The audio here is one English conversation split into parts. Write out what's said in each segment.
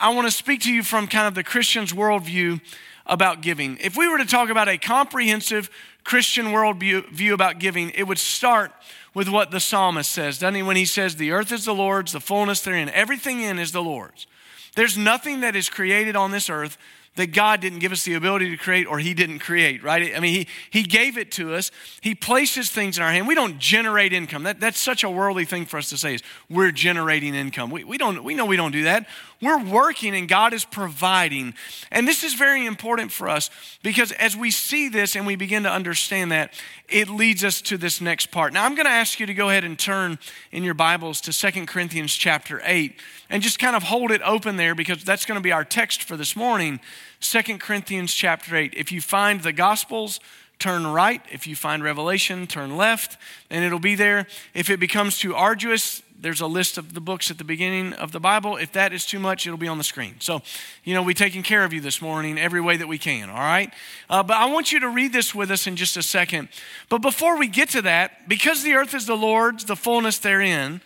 I want to speak to you from kind of the Christian's worldview about giving. If we were to talk about a comprehensive Christian worldview about giving, it would start with what the psalmist says, doesn't he? When he says, The earth is the Lord's, the fullness therein, everything in is the Lord's. There's nothing that is created on this earth that God didn't give us the ability to create or He didn't create, right? I mean, He, he gave it to us. He places things in our hand. We don't generate income. That, that's such a worldly thing for us to say is we're generating income. We, we, don't, we know we don't do that. We're working and God is providing. And this is very important for us because as we see this and we begin to understand that, it leads us to this next part. Now, I'm going to ask you to go ahead and turn in your Bibles to Second Corinthians chapter 8 and just kind of hold it open there because that's going to be our text for this morning. Second Corinthians chapter 8. If you find the Gospels, turn right. If you find Revelation, turn left, and it'll be there. If it becomes too arduous, there's a list of the books at the beginning of the Bible. If that is too much, it'll be on the screen. So, you know, we're taking care of you this morning every way that we can, all right? Uh, but I want you to read this with us in just a second. But before we get to that, because the earth is the Lord's, the fullness therein,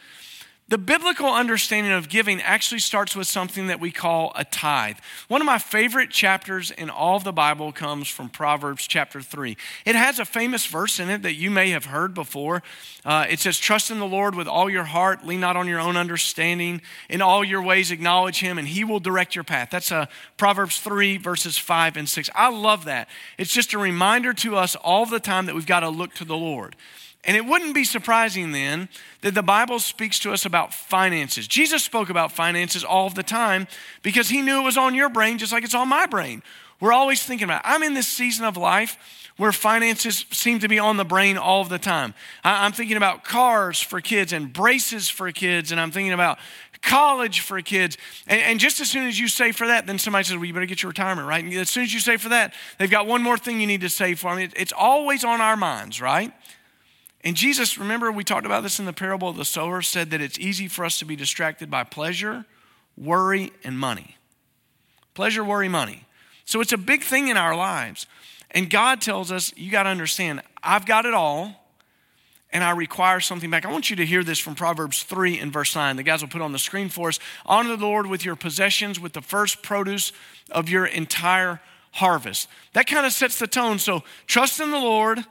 the biblical understanding of giving actually starts with something that we call a tithe. One of my favorite chapters in all of the Bible comes from Proverbs chapter 3. It has a famous verse in it that you may have heard before. Uh, it says, Trust in the Lord with all your heart, lean not on your own understanding. In all your ways, acknowledge him, and he will direct your path. That's uh, Proverbs 3, verses 5 and 6. I love that. It's just a reminder to us all the time that we've got to look to the Lord. And it wouldn't be surprising then that the Bible speaks to us about finances. Jesus spoke about finances all the time because he knew it was on your brain just like it's on my brain. We're always thinking about it. I'm in this season of life where finances seem to be on the brain all the time. I'm thinking about cars for kids and braces for kids, and I'm thinking about college for kids. And, and, just as soon as you save for that, then somebody says, Well, you better get your retirement, right? And as soon as you save for that, they've got one more thing you need to save for. I mean, it's always on our minds, right? And Jesus, remember we talked about this in the parable of the sower, said that it's easy for us to be distracted by pleasure, worry, and money. Pleasure, worry, money. So it's a big thing in our lives. And God tells us, you got to understand, I've got it all, and I require something back. I want you to hear this from Proverbs 3 and verse 9. The guys will put on the screen for us. Honor the Lord with your possessions, with the first produce of your entire harvest. That kind of sets the tone. So trust in the Lord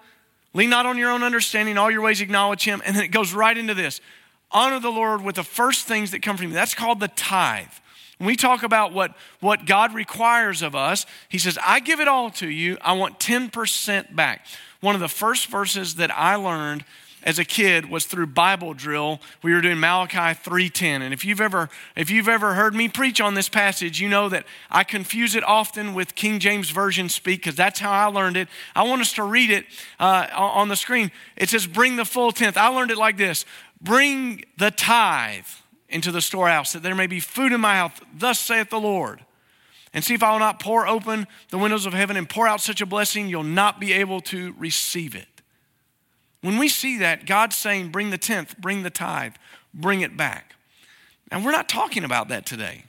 Lean not on your own understanding, all your ways acknowledge him. And then it goes right into this honor the Lord with the first things that come from you. That's called the tithe. When we talk about what, what God requires of us, He says, I give it all to you. I want 10% back. One of the first verses that I learned as a kid was through Bible drill. We were doing Malachi 3:10. And if you've ever if you've ever heard me preach on this passage, you know that I confuse it often with King James version speak because that's how I learned it. I want us to read it uh, on the screen. It says, "Bring the full tenth." I learned it like this: "Bring the tithe into the storehouse, that there may be food in my house. Thus saith the Lord." And see if I will not pour open the windows of heaven and pour out such a blessing, you'll not be able to receive it. When we see that, God's saying, bring the tenth, bring the tithe, bring it back. And we're not talking about that today.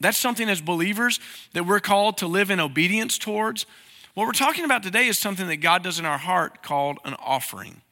That's something as believers that we're called to live in obedience towards. What we're talking about today is something that God does in our heart called an offering.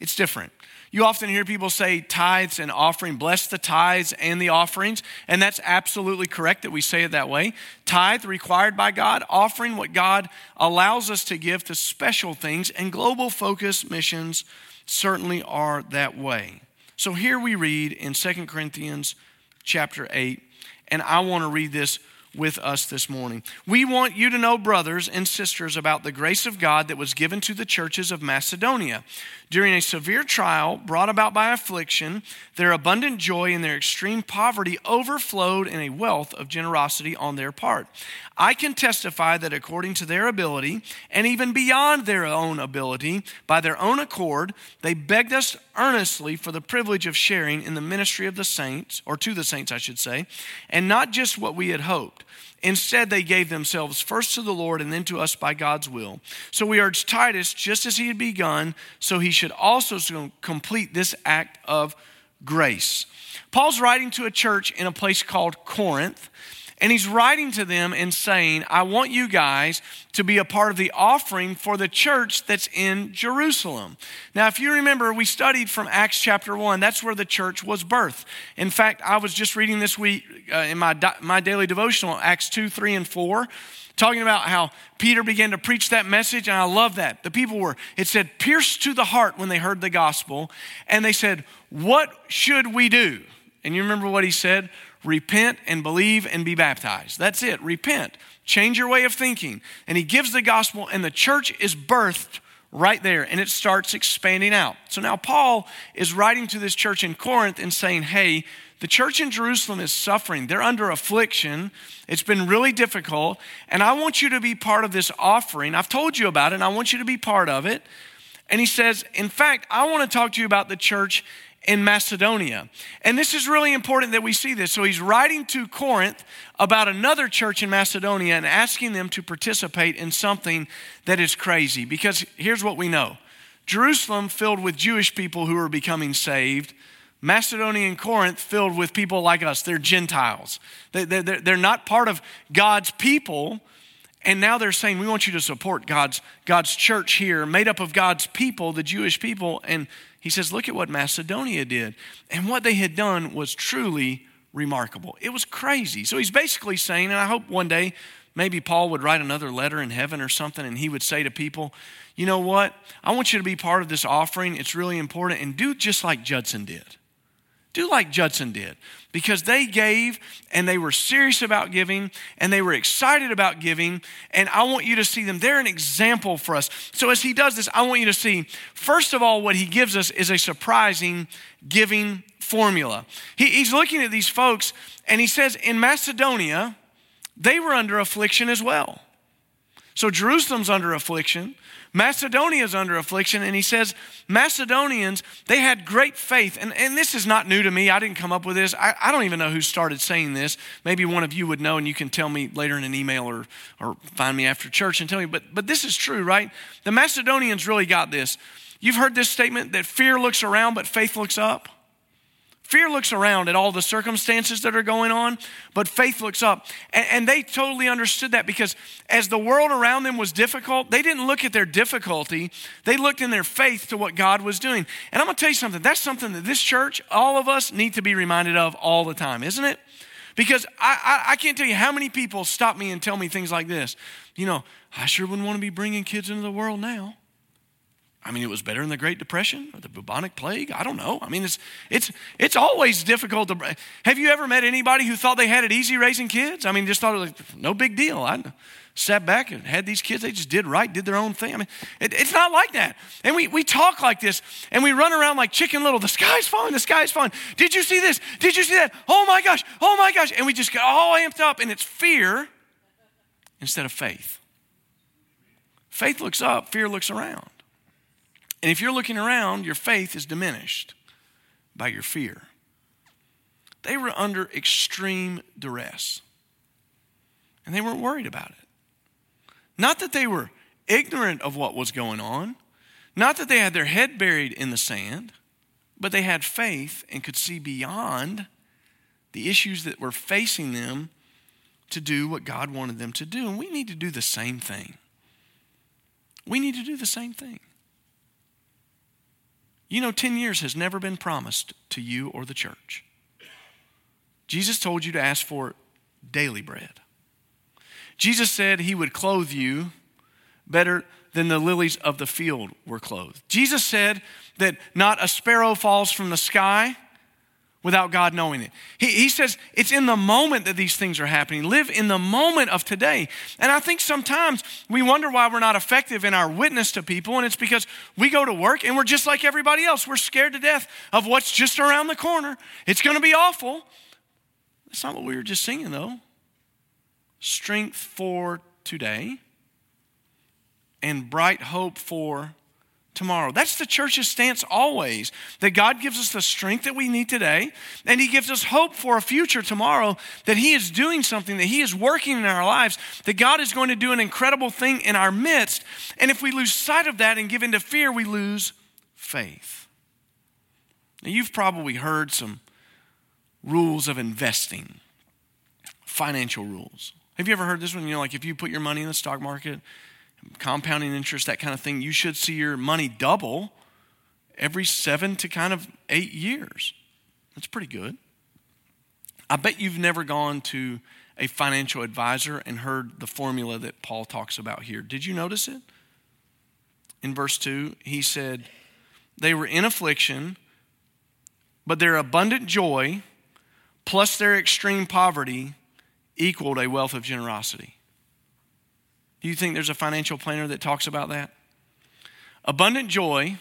It's different. You often hear people say tithes and offering, bless the tithes and the offerings, and that's absolutely correct that we say it that way. Tithe required by God, offering what God allows us to give to special things, and global focus missions certainly are that way. So here we read in 2 Corinthians chapter 8, and I want to read this with us this morning. We want you to know, brothers and sisters, about the grace of God that was given to the churches of Macedonia. During a severe trial brought about by affliction, their abundant joy and their extreme poverty overflowed in a wealth of generosity on their part. I can testify that according to their ability, and even beyond their own ability, by their own accord, they begged us earnestly for the privilege of sharing in the ministry of the saints, or to the saints, I should say, and not just what we had hoped Instead, they gave themselves first to the Lord and then to us by God's will. So we urge Titus, just as he had begun, so he should also complete this act of grace. Paul's writing to a church in a place called Corinth. And he's writing to them and saying, I want you guys to be a part of the offering for the church that's in Jerusalem. Now, if you remember, we studied from Acts chapter 1. That's where the church was birthed. In fact, I was just reading this week uh, in my, my daily devotional, Acts 2, 3, and 4 talking about how Peter began to preach that message, and I love that. The people were, it said, pierced to the heart when they heard the gospel, and they said, What should we do? And you remember what he said? Repent and believe and be baptized. That's it. Repent. Change your way of thinking. And he gives the gospel, and the church is birthed right there, and it starts expanding out. So now Paul is writing to this church in Corinth and saying, Hey, the church in Jerusalem is suffering. They're under affliction. It's been really difficult. And I want you to be part of this offering. I've told you about it, and I want you to be part of it. And he says, In fact, I want to talk to you about the church in Macedonia. And this is really important that we see this. So he's writing to Corinth about another church in Macedonia and asking them to participate in something that is crazy. Because here's what we know Jerusalem filled with Jewish people who are becoming saved. Macedonia and Corinth filled with people like us. They're Gentiles. They're not part of God's people. And now they're saying, we want you to support God's, God's church here, made up of God's people, the Jewish people. And he says, Look at what Macedonia did. And what they had done was truly remarkable. It was crazy. So he's basically saying, and I hope one day maybe Paul would write another letter in heaven or something, and he would say to people, You know what? I want you to be part of this offering. It's really important. And do just like Judson did. Do like Judson did because they gave and they were serious about giving and they were excited about giving. And I want you to see them. They're an example for us. So, as he does this, I want you to see, first of all, what he gives us is a surprising giving formula. He, he's looking at these folks and he says, in Macedonia, they were under affliction as well. So, Jerusalem's under affliction. Macedonia is under affliction, and he says, Macedonians, they had great faith. And, and this is not new to me. I didn't come up with this. I, I don't even know who started saying this. Maybe one of you would know, and you can tell me later in an email or, or find me after church and tell me. But, but this is true, right? The Macedonians really got this. You've heard this statement that fear looks around, but faith looks up. Fear looks around at all the circumstances that are going on, but faith looks up. And, and, they totally understood that because as the world around them was difficult, they didn't look at their difficulty. They looked in their faith to what God was doing. And I'm going to tell you something that's something that this church, all of us, need to be reminded of all the time, isn't it? Because I, I, I can't tell you how many people stop me and tell me things like this. You know, I sure wouldn't want to be bringing kids into the world now. I mean, it was better in the Great Depression or the bubonic plague. I don't know. I mean, it's, it's, it's always difficult to. Have you ever met anybody who thought they had it easy raising kids? I mean, just thought it was like, no big deal. I sat back and had these kids. They just did right, did their own thing. I mean, it, it's not like that. And we, we talk like this and we run around like chicken little. The sky's falling, the sky's falling. Did you see this? Did you see that? Oh my gosh, oh my gosh. And we just get all amped up and it's fear instead of faith. Faith looks up, fear looks around. And if you're looking around, your faith is diminished by your fear. They were under extreme duress, and they weren't worried about it. Not that they were ignorant of what was going on, not that they had their head buried in the sand, but they had faith and could see beyond the issues that were facing them to do what God wanted them to do. And we need to do the same thing. We need to do the same thing. You know, 10 years has never been promised to you or the church. Jesus told you to ask for daily bread. Jesus said he would clothe you better than the lilies of the field were clothed. Jesus said that not a sparrow falls from the sky without God knowing it. He, he says it's in the moment that these things are happening. Live in the moment of today. And I think sometimes we wonder why we're not effective in our witness to people, and it's because we go to work and we're just like everybody else. We're scared to death of what's just around the corner. It's going to be awful. That's not what we were just singing, though. Strength for today and bright hope for tomorrow. That's the church's stance always that God gives us the strength that we need today, and He gives us hope for a future tomorrow that He is doing something, that He is working in our lives, that God is going to do an incredible thing in our midst. And if we lose sight of that and give into fear, we lose faith. Now, you've probably heard some rules of investing financial rules. Have you ever heard this one? You know, like if you put your money in the stock market, compounding interest, that kind of thing, you should see your money double every seven to kind of eight years. That's pretty good. I bet you've never gone to a financial advisor and heard the formula that Paul talks about here. Did you notice it? In verse 2, he said, They were in affliction, but their abundant joy plus their extreme poverty equaled a wealth of generosity. Do you think there's a financial planner that talks about that? Abundant joy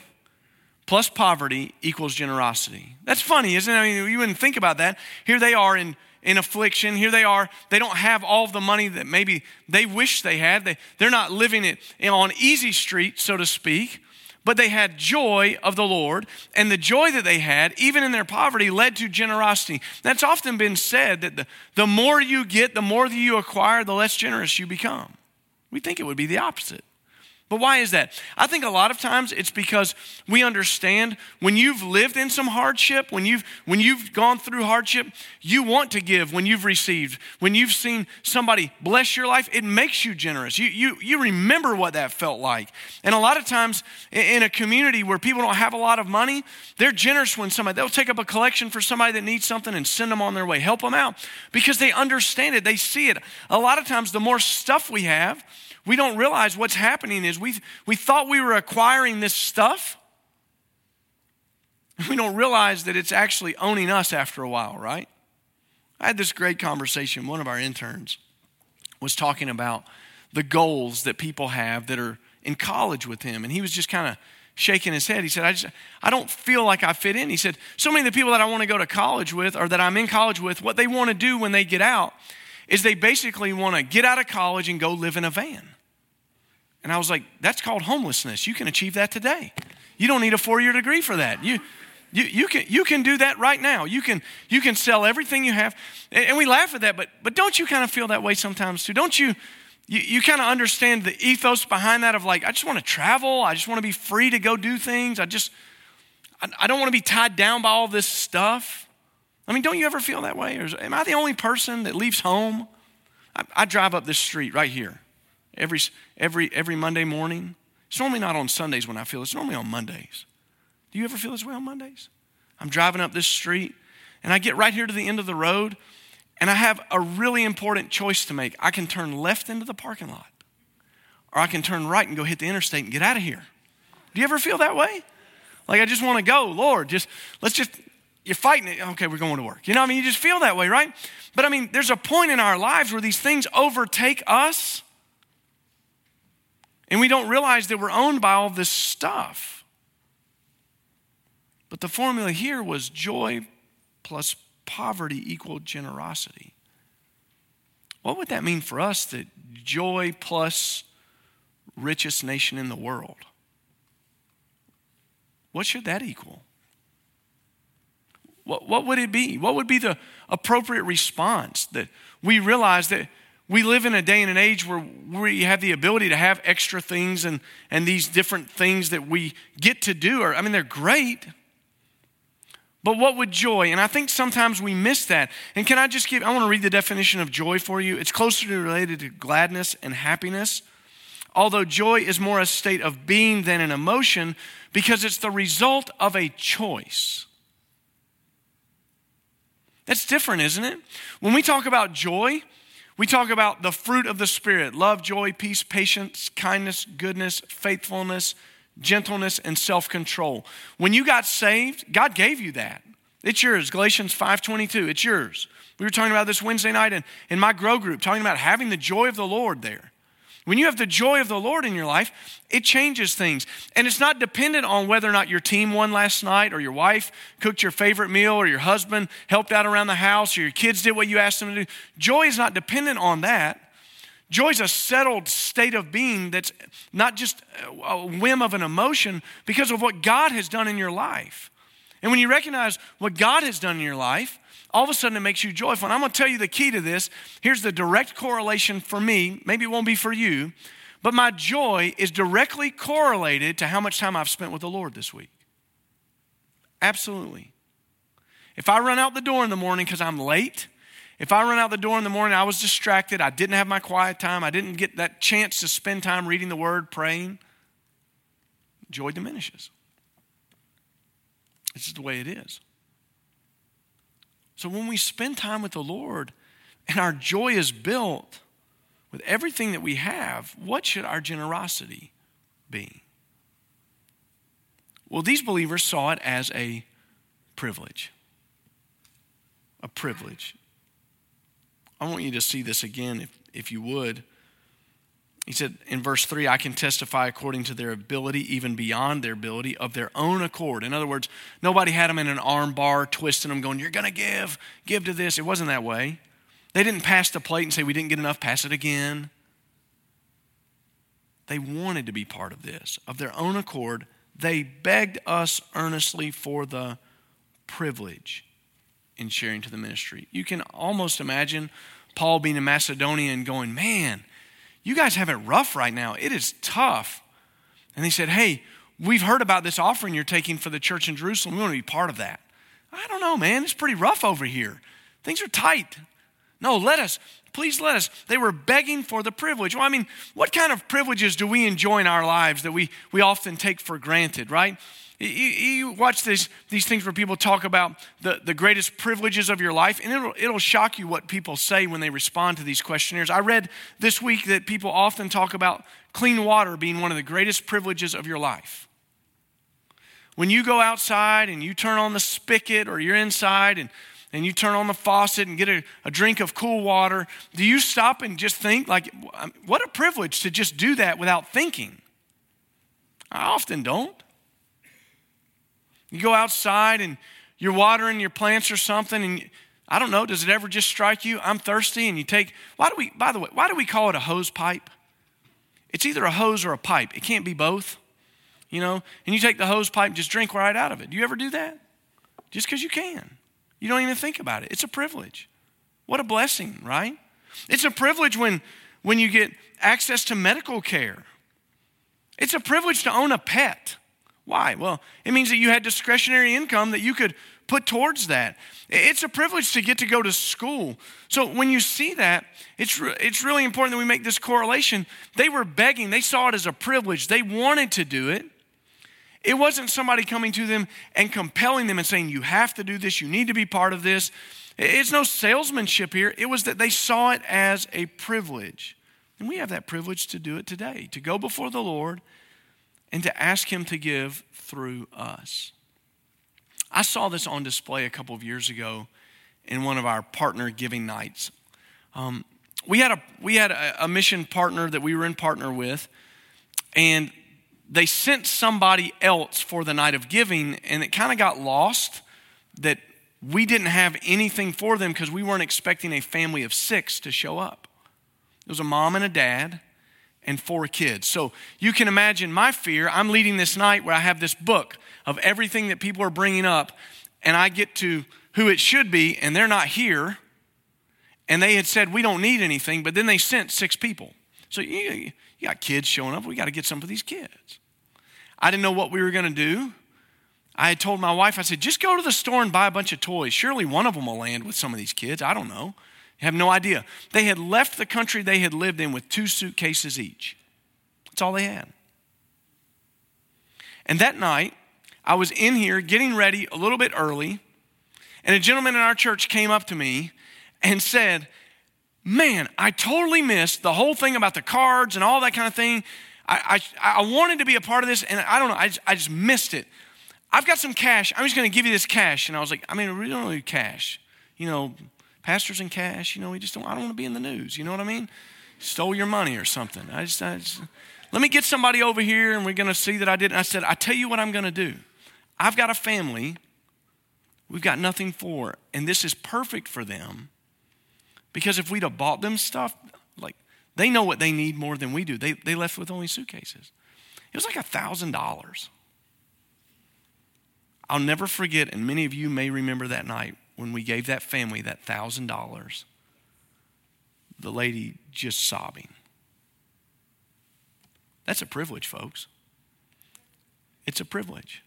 plus poverty equals generosity. That's funny, isn't it? I mean, you wouldn't think about that. Here they are in, in affliction. Here they are. They don't have all the money that maybe they wish they had. They, they're not living it on easy street, so to speak. But they had joy of the Lord, and the joy that they had, even in their poverty, led to generosity. That's often been said that the, the more you get, the more that you acquire, the less generous you become. We think it would be the opposite. But why is that? I think a lot of times it's because we understand when you've lived in some hardship, when you've when you've gone through hardship, you want to give when you've received. When you've seen somebody bless your life, it makes you generous. You you you remember what that felt like. And a lot of times in a community where people don't have a lot of money, they're generous when somebody they'll take up a collection for somebody that needs something and send them on their way, help them out because they understand it, they see it. A lot of times the more stuff we have, we don't realize what's happening is we, we thought we were acquiring this stuff. We don't realize that it's actually owning us after a while, right? I had this great conversation. One of our interns was talking about the goals that people have that are in college with him. And he was just kind of shaking his head. He said, I just I don't feel like I fit in. He said, so many of the people that I want to go to college with or that I'm in college with, what they want to do when they get out is they basically want to get out of college and go live in a van. And I was like, that's called homelessness. You can achieve that today. You don't need a four year degree for that. You, you, you, can, you can do that right now. You can, you can sell everything you have. And, we laugh at that, but, but don't you kind of feel that way sometimes too? Don't you? You, you kind of understand the ethos behind that of like, I just want to travel. I just want to be free to go do things. I just, I, I don't want to be tied down by all this stuff. I mean, don't you ever feel that way? Or is, am I the only person that leaves home? I, I drive up this street right here every, every, every Monday morning. It's normally not on Sundays when I feel it's normally on Mondays. Do you ever feel this way on Mondays? I'm driving up this street and I get right here to the end of the road and I have a really important choice to make. I can turn left into the parking lot or I can turn right and go hit the interstate and get out of here. Do you ever feel that way? Like I just want to go, Lord, just let's just you're fighting it. Okay, we're going to work. You know, I mean, you just feel that way, right? But I mean, there's a point in our lives where these things overtake us and we don't realize that we're owned by all this stuff. But the formula here was joy plus poverty equal generosity. What would that mean for us that joy plus richest nation in the world? What should that equal? What, what would it be? What would be the appropriate response that we realize that we live in a day and an age where we have the ability to have extra things and, and these different things that we get to do. Are, I mean, they're great. But what would joy? And I think sometimes we miss that. And can I just give, I want to read the definition of joy for you. It's closely related to gladness and happiness. Although joy is more a state of being than an emotion because it's the result of a choice. That's different, isn't it? When we talk about joy, we talk about the fruit of the Spirit love, joy, peace, patience, kindness, goodness, faithfulness, gentleness, and self control. When you got saved, God gave you that. It's yours. Galatians 5:22. It's yours. We were talking about this Wednesday night in, in my grow group, talking about having the joy of the Lord there. When you have the joy of the Lord in your life, it changes things. And it's not dependent on whether or not your team won last night, or your wife cooked your favorite meal, or your husband helped out around the house, or your kids did what you asked them to do. Joy is not dependent on that. Joy is a settled state of being that's not just a whim of an emotion because of what God has done in your life. And when you recognize what God has done in your life, all of a sudden it makes you joyful. And I'm going to tell you the key to this. Here's the direct correlation for me. Maybe it won't be for you, but my joy is directly correlated to how much time I've spent with the Lord this week. Absolutely. If I run out the door in the morning because I'm late If I run out the door in the morning, I was distracted, I didn't have my quiet time, I didn't get that chance to spend time reading the word, praying, joy diminishes. It's is the way it is. So when we spend time with the Lord and our joy is built with everything that we have, what should our generosity be? Well, these believers saw it as a privilege. A privilege. I want you to see this again, if, if you would. He said in verse 3, I can testify according to their ability, even beyond their ability, of their own accord. In other words, nobody had them in an arm bar, twisting them, going, You're going to give, give to this. It wasn't that way. They didn't pass the plate and say, We didn't get enough, pass it again. They wanted to be part of this. Of their own accord, they begged us earnestly for the privilege in sharing to the ministry. You can almost imagine Paul being in Macedonia and going, Man, you guys have it rough right now. It is tough. And he said, Hey, we've heard about this offering you're taking for the church in Jerusalem. We want to be part of that. I don't know, man. It's pretty rough over here. Things are tight. No, let us. Please let us. They were begging for the privilege. Well, I mean, what kind of privileges do we enjoy in our lives that we, we often take for granted, right? You, you, watch this, these things where people talk about the, the greatest privileges of your life, and it'll, it'll shock you what people say when they respond to these questionnaires. I read this week that people often talk about clean water being one of the greatest privileges of your life. When you go outside and you turn on the spigot or you're inside and, and you turn on the faucet and get a, a drink of cool water, do you stop and just think, like, um, what a privilege to just do that without thinking? I often don't. You go outside and you're watering your plants or something, and I don't know, does it ever just strike you? I'm thirsty, and you take, why do we, by the way, why do we call it a hose pipe? It's either a hose or a pipe, it can't be both, you know? And you take the hose pipe and just drink right out of it. Do you ever do that? Just because you can. You don't even think about it. It's a privilege. What a blessing, right? It's a privilege when, when you get access to medical care. It's a privilege to own a pet. Why? Well, it means that you had discretionary income that you could put towards that. It's a privilege to get to go to school. So when you see that, it's, re- it's really important that we make this correlation. They were begging, they saw it as a privilege, they wanted to do it. It wasn't somebody coming to them and compelling them and saying, You have to do this, you need to be part of this. It's no salesmanship here. It was that they saw it as a privilege. And we have that privilege to do it today, to go before the Lord and to ask Him to give through us. I saw this on display a couple of years ago in one of our partner giving nights. Um, we had, a, we had a, a mission partner that we were in partner with, and they sent somebody else for the night of giving, and it kind of got lost that we didn't have anything for them because we weren't expecting a family of six to show up. It was a mom and a dad and four kids. So you can imagine my fear. I'm leading this night where I have this book of everything that people are bringing up, and I get to who it should be, and they're not here. And they had said, We don't need anything, but then they sent six people. So you, you got kids showing up. We got to get some of these kids. I didn't know what we were going to do. I had told my wife, I said, just go to the store and buy a bunch of toys. Surely one of them will land with some of these kids. I don't know. Have no idea. They had left the country they had lived in with two suitcases each. That's all they had. And that night, I was in here getting ready a little bit early, and a gentleman in our church came up to me and said, Man, I totally missed the whole thing about the cards and all that kind of thing. I, I, I wanted to be a part of this, and I don't know, I just, I just missed it. I've got some cash. I'm just going to give you this cash. And I was like, I mean, we don't need cash. You know, pastors in cash, you know, we just don't, I don't want to be in the news. You know what I mean? Stole your money or something. I just, I just let me get somebody over here and we're going to see that I didn't. I said, I tell you what I'm going to do. I've got a family we've got nothing for, and this is perfect for them because if we'd have bought them stuff, like they know what they need more than we do. They, they left with only suitcases. It was like a thousand dollars. I'll never forget, and many of you may remember that night when we gave that family that $1,000, the lady just sobbing. That's a privilege, folks. It's a privilege.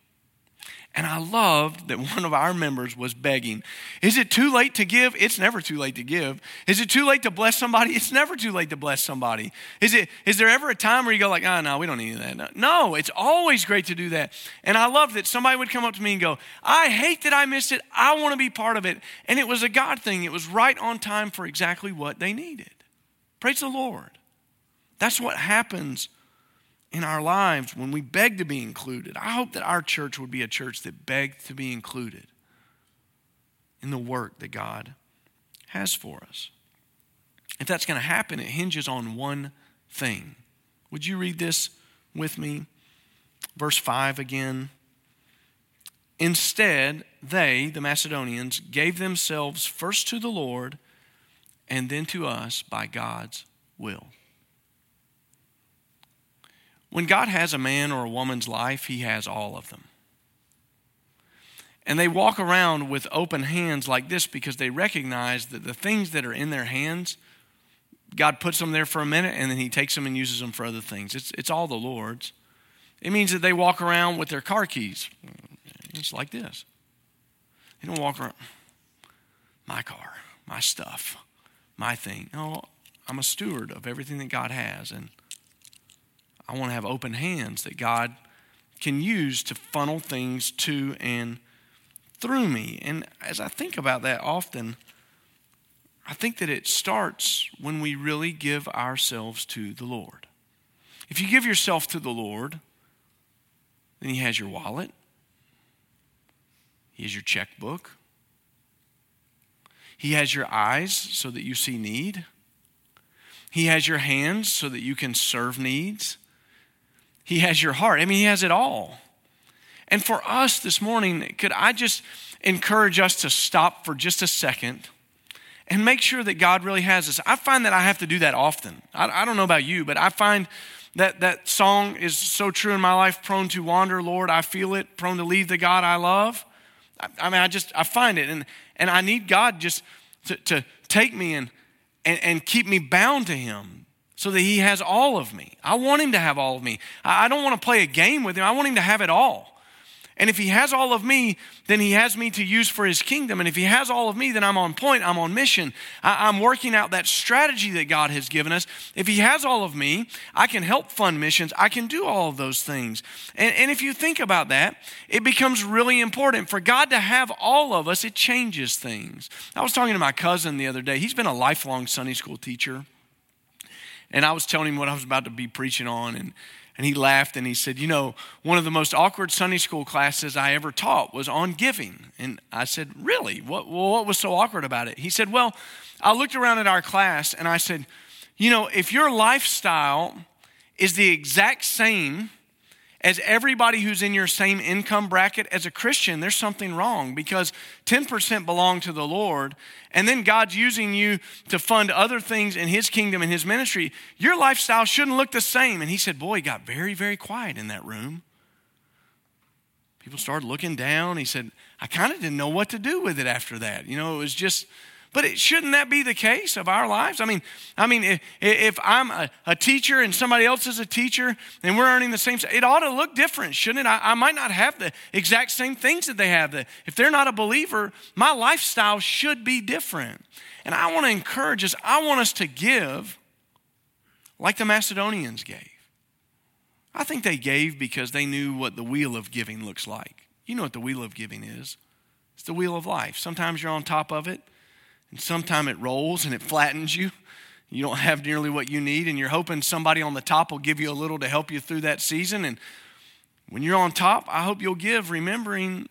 And I loved that one of our members was begging. Is it too late to give? It's never too late to give. Is it too late to bless somebody? It's never too late to bless somebody. Is, it, is there ever a time where you go like, oh, no, we don't need that? No, it's always great to do that. And I love that somebody would come up to me and go, I hate that I missed it. I want to be part of it. And it was a God thing. It was right on time for exactly what they needed. Praise the Lord. That's what happens in our lives when we beg to be included. I hope that our church would be a church that begged to be included in the work that God has for us. If that's going to happen, it hinges on one thing. Would you read this with me? Verse 5 again. Instead, they, the Macedonians, gave themselves first to the Lord and then to us by God's will. When God has a man or a woman's life, He has all of them. And they walk around with open hands like this because they recognize that the things that are in their hands, God puts them there for a minute and then He takes them and uses them for other things. It's, it's all the Lord's. It means that they walk around with their car keys. It's like this. They don't walk around, my car, my stuff, my thing. No, I'm a steward of everything that God has. And I want to have open hands that God can use to funnel things to and through me. And as I think about that often, I think that it starts when we really give ourselves to the Lord. If you give yourself to the Lord, then He has your wallet, He has your checkbook, He has your eyes so that you see need, He has your hands so that you can serve needs. He has your heart. I mean, He has it all. And for us this morning, could I just encourage us to stop for just a second and make sure that God really has us? I find that I have to do that often. I, I don't know about you, but I find that that song is so true in my life prone to wander, Lord, I feel it, prone to leave the God I love. I, I mean, I just, I find it. And, and I need God just to, to take me and, and, and keep me bound to Him so that he has all of me. I want him to have all of me. I don't want to play a game with him. I want him to have it all. And if he has all of me, then he has me to use for his kingdom. And if he has all of me, then I'm on point, I'm on mission. I, am working out that strategy that God has given us. If he has all of me, I can help fund missions, I can do all of those things. And, and if you think about that, it becomes really important. For God to have all of us, it changes things. I was talking to my cousin the other day, he's been a lifelong Sunday school teacher. And I was telling him what I was about to be preaching on, and, and he laughed and he said, You know, one of the most awkward Sunday school classes I ever taught was on giving. And I said, Really? What, what was so awkward about it? He said, Well, I looked around at our class and I said, You know, if your lifestyle is the exact same as everybody who's in your same income bracket as a Christian, there's something wrong because 10% belong to the Lord, and then God's using you to fund other things in His kingdom and His ministry. Your lifestyle shouldn't look the same. And he said, Boy, he got very, very quiet in that room. People started looking down. He said, I kind of didn't know what to do with it after that. You know, it was just but it, shouldn't that be the case of our lives? I mean, I mean, if, if I'm a, a, teacher and somebody else is a teacher and we're earning the same, it ought to look different, shouldn't it? I, I might not have the exact same things that they have. If they're not a believer, my lifestyle should be different. And I want to encourage us. I want us to give like the Macedonians gave. I think they gave because they knew what the wheel of giving looks like. You know what the wheel of giving is. It's the wheel of life. Sometimes you're on top of it and sometimes it rolls and it flattens you. You don't have nearly what you need, and you're hoping somebody on the top will give you a little to help you through that season. And when you're on top, I hope you'll give remembering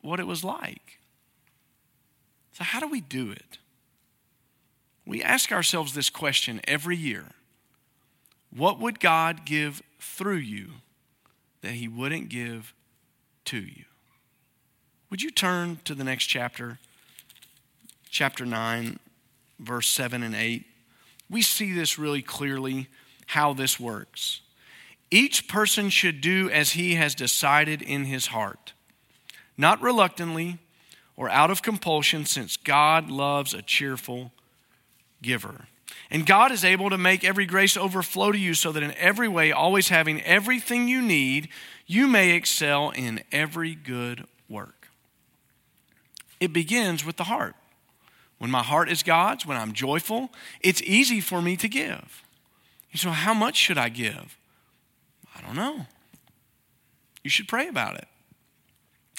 what it was like. So, how do we do it? We ask ourselves this question every year What would God give through you that He wouldn't give to you? Would you turn to the next chapter? Chapter 9, verse 7 and 8, we see this really clearly how this works. Each person should do as he has decided in his heart, not reluctantly or out of compulsion, since God loves a cheerful giver. And God is able to make every grace overflow to you so that in every way, always having everything you need, you may excel in every good work. It begins with the heart. When my heart is God's, when I'm joyful, it's easy for me to give. You So, how much should I give? I don't know. You should pray about it.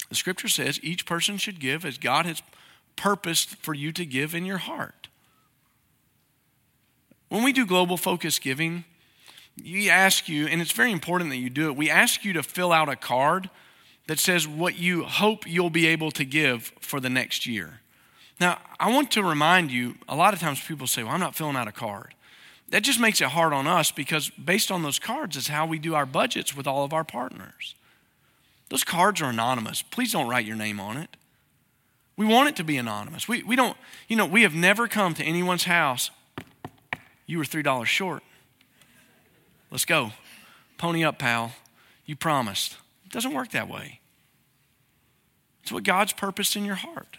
The scripture says each person should give as God has purposed for you to give in your heart. When we do global focus giving, we ask you, and it's very important that you do it, we ask you to fill out a card that says what you hope you'll be able to give for the next year. Now, I want to remind you a lot of times people say, Well, I'm not filling out a card. That just makes it hard on us because based on those cards is how we do our budgets with all of our partners. Those cards are anonymous. Please don't write your name on it. We want it to be anonymous. We, we don't, you know, we have never come to anyone's house. You were $3 short. Let's go. Pony up, pal. You promised. It doesn't work that way. It's what God's purposed in your heart.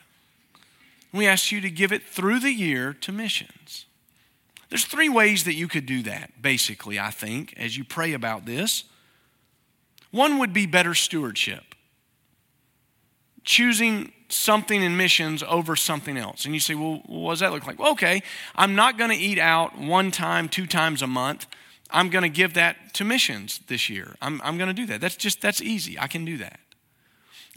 We ask you to give it through the year to missions. There's three ways that you could do that, basically, I think, as you pray about this. One would be better stewardship, choosing something in missions over something else. And you say, well, what does that look like? Well, okay, I'm not going to eat out one time, two times a month. I'm going to give that to missions this year. I'm, I'm going to do that. That's just, that's easy. I can do that.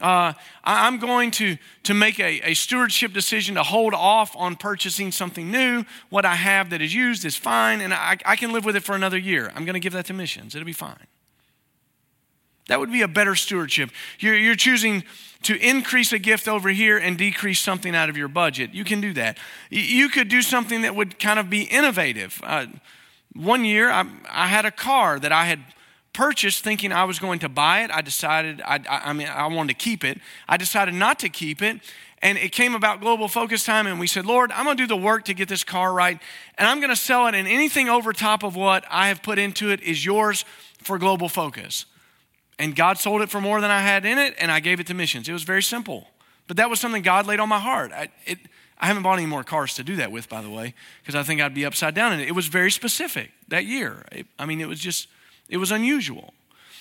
Uh, I'm going to, to make a, a stewardship decision to hold off on purchasing something new. What I have that is used is fine, and I, I can live with it for another year. I'm going to give that to missions. It'll be fine. That would be a better stewardship. You're, you're choosing to increase a gift over here and decrease something out of your budget. You can do that. You could do something that would kind of be innovative. Uh, one year, I, I, had a car that I had purchased thinking I was going to buy it. I decided, I, I, I mean, I wanted to keep it. I decided not to keep it. And it came about global focus time, and we said, Lord, I'm going to do the work to get this car right, and I'm going to sell it, and anything over top of what I have put into it is yours for global focus. And God sold it for more than I had in it, and I gave it to missions. It was very simple. But that was something God laid on my heart. I, it, I haven't bought any more cars to do that with, by the way, because I think I'd be upside down in it. It was very specific that year. It, I mean, it was just, it was unusual.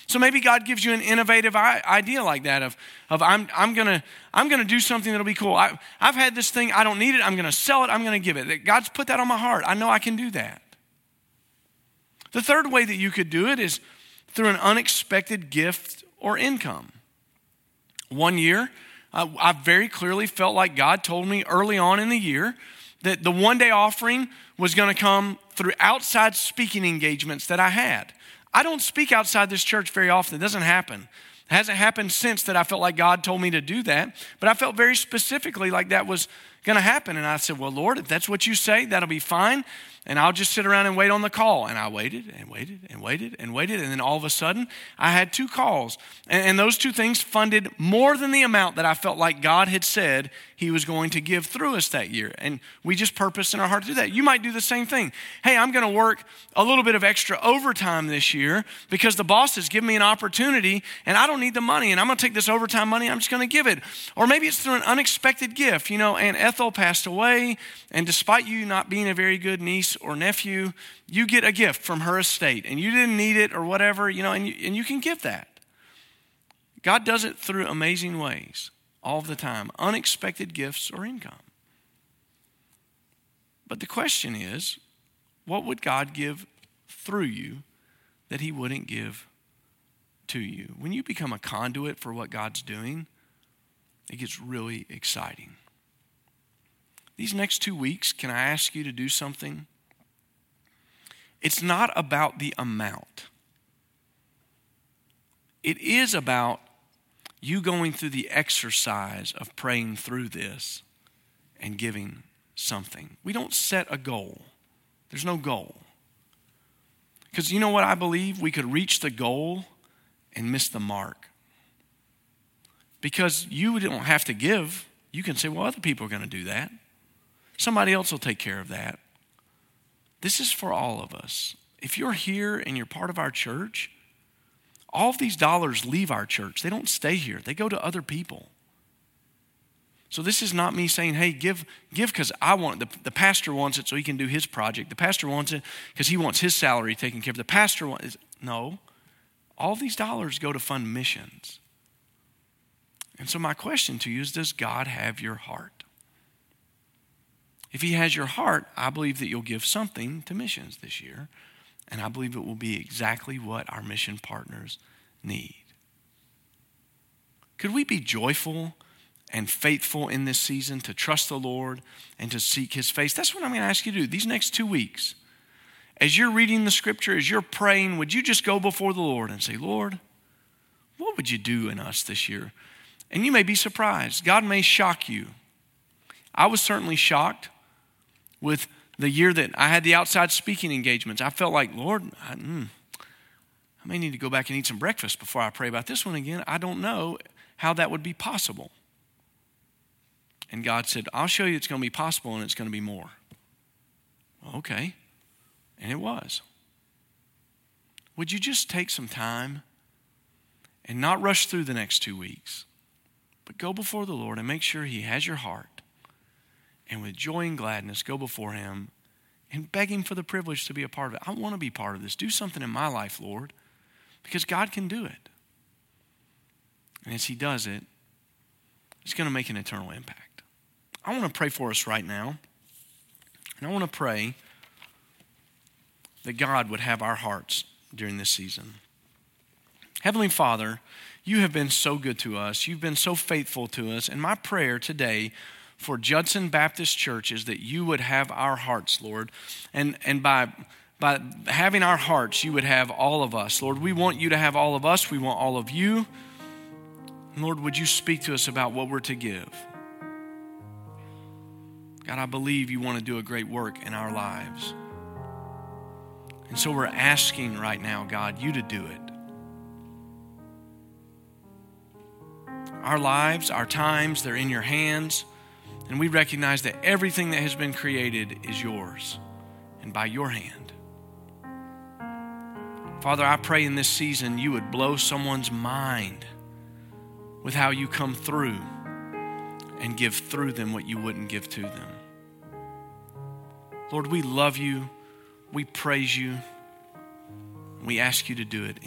So maybe God gives you an innovative idea like that of, of I'm, I'm going to I'm gonna do something that'll be cool. I, I've had this thing, I don't need it, I'm going to sell it, I'm going to give it. God's put that on my heart. I know I can do that. The third way that you could do it is through an unexpected gift or income. One year, uh, I very clearly felt like God told me early on in the year that the one day offering was going to come through outside speaking engagements that I had. I don't speak outside this church very often, it doesn't happen. It hasn't happened since that I felt like God told me to do that, but I felt very specifically like that was going to happen. And I said, Well, Lord, if that's what you say, that'll be fine and I'll just sit around and wait on the call. And I waited and waited and waited and waited. And then all of a sudden, I had two calls. And, and, those two things funded more than the amount that I felt like God had said He was going to give through us that year. And we just purposed in our heart to do that. You might do the same thing. Hey, I'm going to work a little bit of extra overtime this year because the boss has given me an opportunity and I don't need the money. And I'm going to take this overtime money, I'm just going to give it. Or maybe it's through an unexpected gift. You know, Aunt Ethel passed away. And despite you not being a very good niece, or nephew, you get a gift from her estate and you didn't need it or whatever, you know, and you, and you can give that. God does it through amazing ways all the time, unexpected gifts or income. But the question is, what would God give through you that He wouldn't give to you? When you become a conduit for what God's doing, it gets really exciting. These next two weeks, can I ask you to do something it's not about the amount, it is about you going through the exercise of praying through this and giving something. We don't set a goal, there's no goal. Because you know what I believe? We could reach the goal and miss the mark. Because you don't have to give. You can say, well, other people are going to do that. Somebody else will take care of that. This is for all of us. If you're here and you're part of our church, all of these dollars leave our church. They don't stay here, they go to other people. So this is not me saying, hey, give give because I want. The, the pastor wants it so he can do his project. The pastor wants it because he wants his salary taken care of. The pastor wants no. All these dollars go to fund missions. And so my question to you is does God have your heart? If he has your heart, I believe that you'll give something to missions this year. And I believe it will be exactly what our mission partners need. Could we be joyful and faithful in this season to trust the Lord and to seek his face? That's what I'm going to ask you to do these next two weeks. As you're reading the scripture, as you're praying, would you just go before the Lord and say, Lord, what would you do in us this year? And you may be surprised. God may shock you. I was certainly shocked with the year that I had the outside speaking engagements. I felt like, Lord, I, mm, I may need to go back and eat some breakfast before I pray about this one again. I don't know how that would be possible. And God said, I'll show you it's going to be possible and it's going to be more. Okay. And it was. Would you just take some time and not rush through the next two weeks, but go before the Lord and make sure He has your heart? And with joy and gladness, go before Him and beg Him for the privilege to be a part of it. I want to be part of this. Do something in my life, Lord, because God can do it. And as He does it, it's going to make an eternal impact. I want to pray for us right now. And I want to pray that God would have our hearts during this season. Heavenly Father, you have been so good to us. You've been so faithful to us. And my prayer today for Judson Baptist Church is that you would have our hearts, Lord. And, and by, by having our hearts, you would have all of us. Lord, we want you to have all of us. We want all of you. Lord, would you speak to us about what we're to give? God, I believe you want to do a great work in our lives. And so we're asking right now, God, you to do it. Our lives, our times, they're in your hands. And we recognize that everything that has been created is yours and by your hand. Father, I pray in this season you would blow someone's mind with how you come through and give through them what you wouldn't give to them. Lord, we love you. We praise you. We ask you to do it in